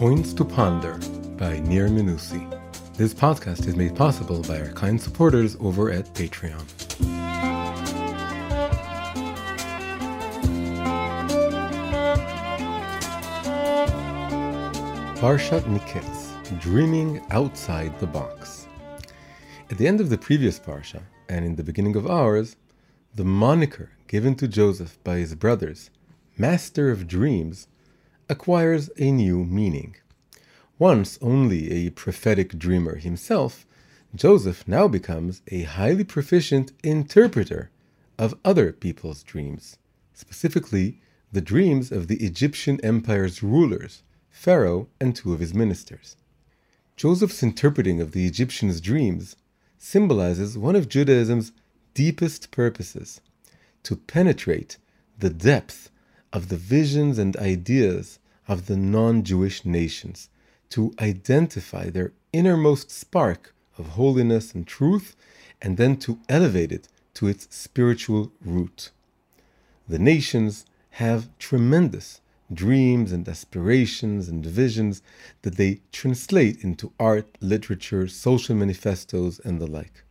Points to Ponder by Nir Menussi. This podcast is made possible by our kind supporters over at Patreon. Parshat Miketz, Dreaming Outside the Box. At the end of the previous Parsha, and in the beginning of ours, the moniker given to Joseph by his brothers, Master of Dreams, acquires a new meaning. Once only a prophetic dreamer himself, Joseph now becomes a highly proficient interpreter of other people's dreams, specifically the dreams of the Egyptian empire's rulers, Pharaoh and two of his ministers. Joseph's interpreting of the Egyptians' dreams symbolizes one of Judaism's deepest purposes to penetrate the depth of the visions and ideas of the non Jewish nations, to identify their innermost spark of holiness and truth, and then to elevate it to its spiritual root. The nations have tremendous dreams and aspirations and visions that they translate into art, literature, social manifestos, and the like.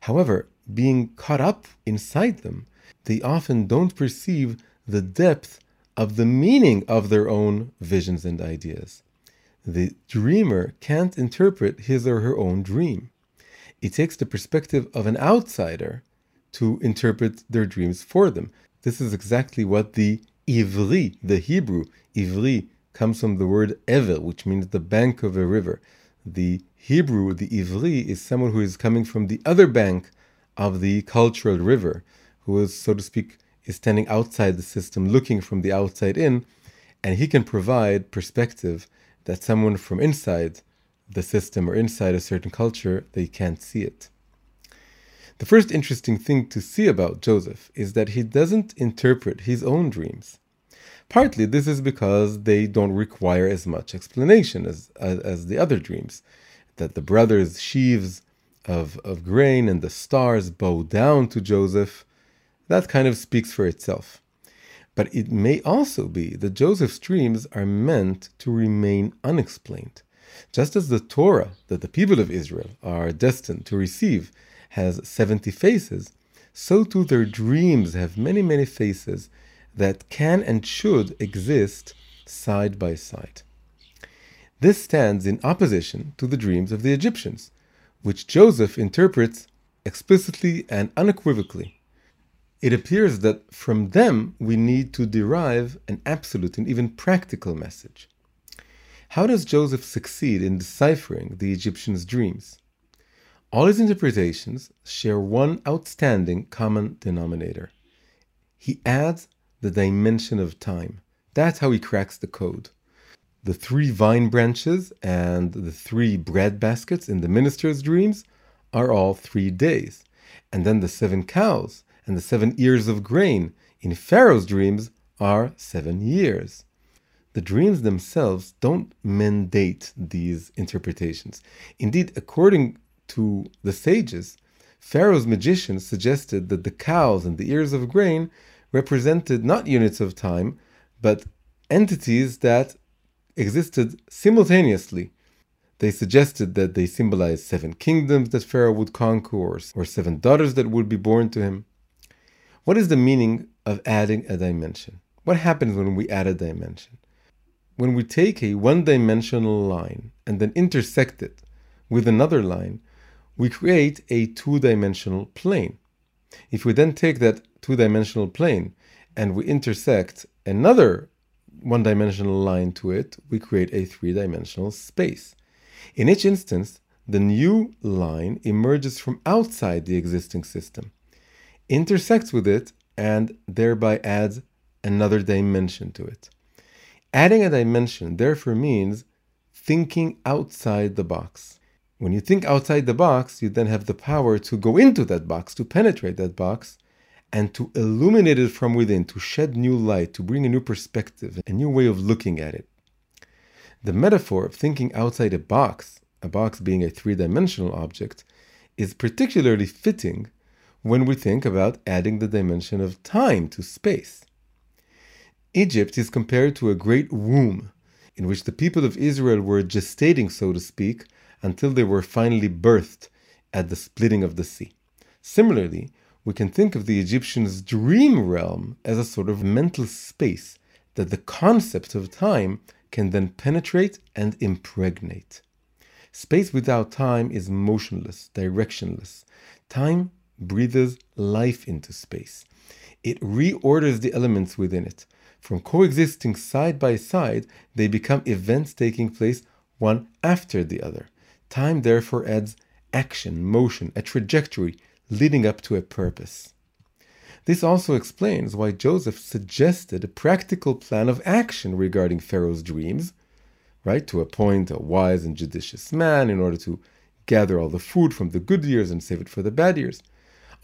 However, being caught up inside them, they often don't perceive the depth of the meaning of their own visions and ideas. The dreamer can't interpret his or her own dream. It takes the perspective of an outsider to interpret their dreams for them. This is exactly what the Ivri, the Hebrew, Ivri, comes from the word Ever, which means the bank of a river. The Hebrew, the Ivri, is someone who is coming from the other bank of the cultural river, who is, so to speak, is standing outside the system, looking from the outside in, and he can provide perspective that someone from inside the system or inside a certain culture, they can't see it. The first interesting thing to see about Joseph is that he doesn't interpret his own dreams. Partly this is because they don't require as much explanation as, as, as the other dreams. That the brothers' sheaves of, of grain and the stars bow down to Joseph, that kind of speaks for itself. But it may also be that Joseph's dreams are meant to remain unexplained. Just as the Torah that the people of Israel are destined to receive has 70 faces, so too their dreams have many, many faces that can and should exist side by side. This stands in opposition to the dreams of the Egyptians, which Joseph interprets explicitly and unequivocally. It appears that from them we need to derive an absolute and even practical message. How does Joseph succeed in deciphering the Egyptians' dreams? All his interpretations share one outstanding common denominator. He adds the dimension of time. That's how he cracks the code. The three vine branches and the three bread baskets in the minister's dreams are all three days. And then the seven cows and the seven ears of grain in Pharaoh's dreams are seven years. The dreams themselves don't mandate these interpretations. Indeed, according to the sages, Pharaoh's magicians suggested that the cows and the ears of grain represented not units of time, but entities that existed simultaneously. They suggested that they symbolized seven kingdoms that Pharaoh would conquer, or, seven daughters that would be born to him. What is the meaning of adding a dimension? What happens when we add a dimension? When we take a one dimensional line and then intersect it with another line, we create a two dimensional plane. If we then take that two dimensional plane and we intersect another one dimensional line to it, we create a three dimensional space. In each instance, the new line emerges from outside the existing system, intersects with it, and thereby adds another dimension to it. Adding a dimension therefore means thinking outside the box. When you think outside the box, you then have the power to go into that box, to penetrate that box, and to illuminate it from within, to shed new light, to bring a new perspective, a new way of looking at it. The metaphor of thinking outside a box, a box being a three dimensional object, is particularly fitting when we think about adding the dimension of time to space. Egypt is compared to a great womb in which the people of Israel were gestating, so to speak, until they were finally birthed at the splitting of the sea. Similarly, we can think of the Egyptians' dream realm as a sort of mental space that the concept of time can then penetrate and impregnate. Space without time is motionless, directionless. Time breathes life into space. It reorders the elements within it. From coexisting side by side, they become events taking place one after the other. Time therefore adds action, motion, a trajectory leading up to a purpose. This also explains why Joseph suggested a practical plan of action regarding Pharaoh's dreams, right? To appoint a wise and judicious man in order to gather all the food from the good years and save it for the bad years.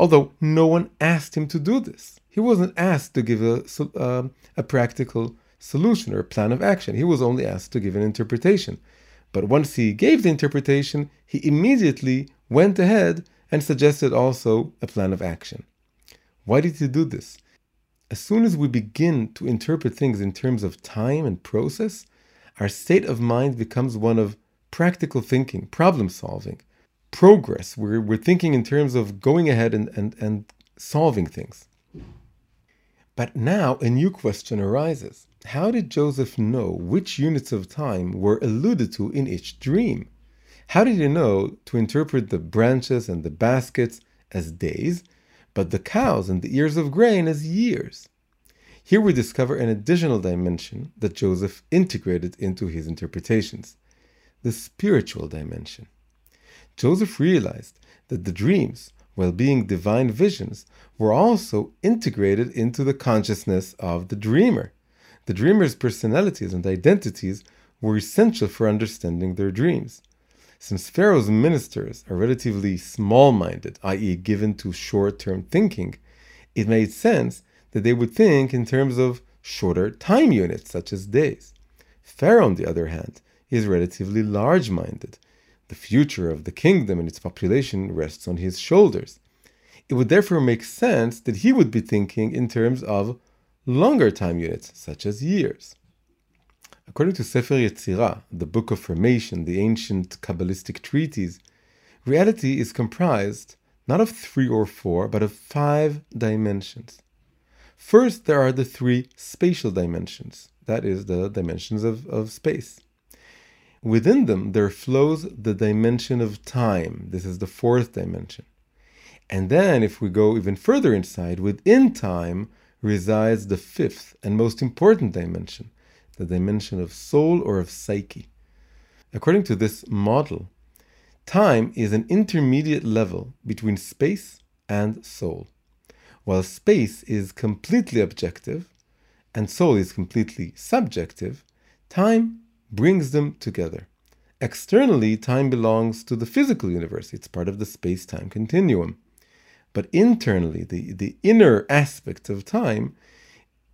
Although no one asked him to do this. He wasn't asked to give a, uh, a practical solution or a plan of action. He was only asked to give an interpretation. But once he gave the interpretation, he immediately went ahead and suggested also a plan of action. Why did he do this? As soon as we begin to interpret things in terms of time and process, our state of mind becomes one of practical thinking, problem solving, progress. We're, we're thinking in terms of going ahead and, and, and solving things. But now a new question arises. How did Joseph know which units of time were alluded to in each dream? How did he know to interpret the branches and the baskets as days, but the cows and the ears of grain as years? Here we discover an additional dimension that Joseph integrated into his interpretations the spiritual dimension. Joseph realized that the dreams, while being divine visions, were also integrated into the consciousness of the dreamer. The dreamer's personalities and identities were essential for understanding their dreams. Since Pharaoh's ministers are relatively small minded, i.e., given to short term thinking, it made sense that they would think in terms of shorter time units, such as days. Pharaoh, on the other hand, is relatively large minded. The future of the kingdom and its population rests on his shoulders. It would therefore make sense that he would be thinking in terms of longer time units, such as years. According to Sefer Yetzirah, the book of formation, the ancient Kabbalistic treatise, reality is comprised not of three or four, but of five dimensions. First, there are the three spatial dimensions, that is, the dimensions of, of space. Within them, there flows the dimension of time. This is the fourth dimension. And then, if we go even further inside, within time resides the fifth and most important dimension, the dimension of soul or of psyche. According to this model, time is an intermediate level between space and soul. While space is completely objective and soul is completely subjective, time brings them together. Externally, time belongs to the physical universe, it's part of the space time continuum. But internally, the, the inner aspect of time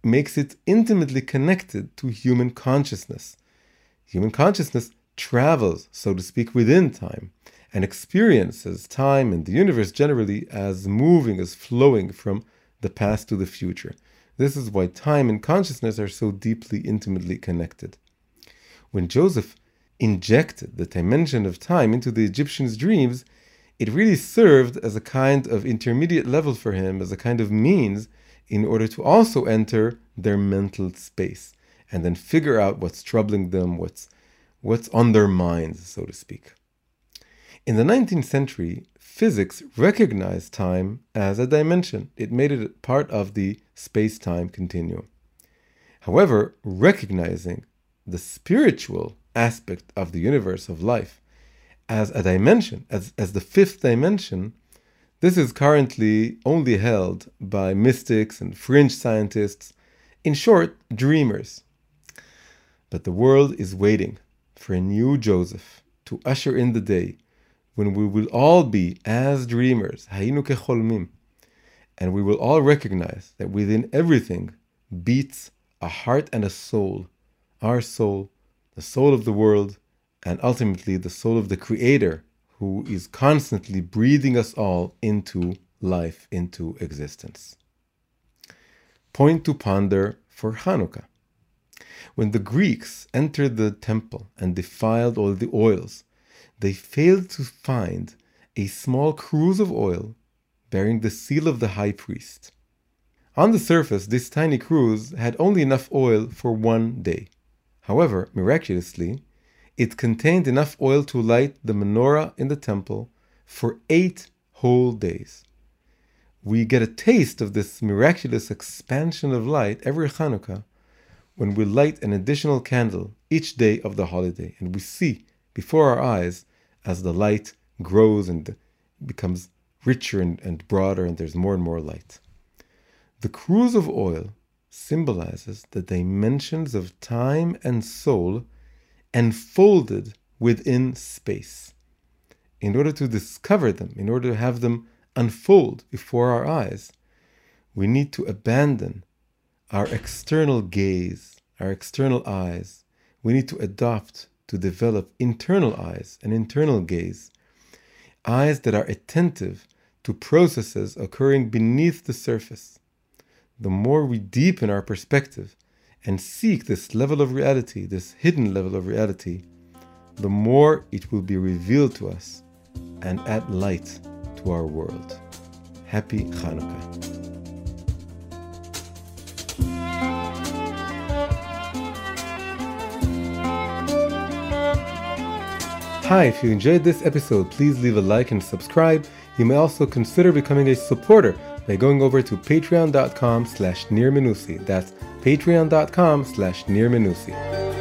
makes it intimately connected to human consciousness. Human consciousness travels, so to speak, within time and experiences time and the universe generally as moving, as flowing from the past to the future. This is why time and consciousness are so deeply, intimately connected when Joseph injected the dimension of time into the Egyptian's dreams, it really served as a kind of intermediate level for him, as a kind of means in order to also enter their mental space and then figure out what's troubling them, what's what's on their minds, so to speak. In the 19th century, physics recognized time as a dimension. It made it part of the space-time continuum. However, recognizing the spiritual aspect of the universe of life as a dimension, as, as the fifth dimension, this is currently only held by mystics and fringe scientists, in short, dreamers. But the world is waiting for a new Joseph to usher in the day when we will all be as dreamers, and we will all recognize that within everything beats a heart and a soul our soul, the soul of the world, and ultimately the soul of the Creator, who is constantly breathing us all into life, into existence. Point to ponder for Hanukkah. When the Greeks entered the temple and defiled all the oils, they failed to find a small cruse of oil bearing the seal of the high priest. On the surface, this tiny cruse had only enough oil for one day. However, miraculously, it contained enough oil to light the menorah in the temple for eight whole days. We get a taste of this miraculous expansion of light every Hanukkah when we light an additional candle each day of the holiday and we see before our eyes as the light grows and becomes richer and, and broader and there's more and more light. The cruse of oil symbolizes the dimensions of time and soul enfolded within space. In order to discover them, in order to have them unfold before our eyes, we need to abandon our external gaze, our external eyes. We need to adopt, to develop internal eyes, an internal gaze, eyes that are attentive to processes occurring beneath the surface. The more we deepen our perspective and seek this level of reality, this hidden level of reality, the more it will be revealed to us and add light to our world. Happy Hanukkah. Hi, if you enjoyed this episode, please leave a like and subscribe. You may also consider becoming a supporter by going over to patreon.com slash nirmenussi. That's patreon.com slash nirmenussi.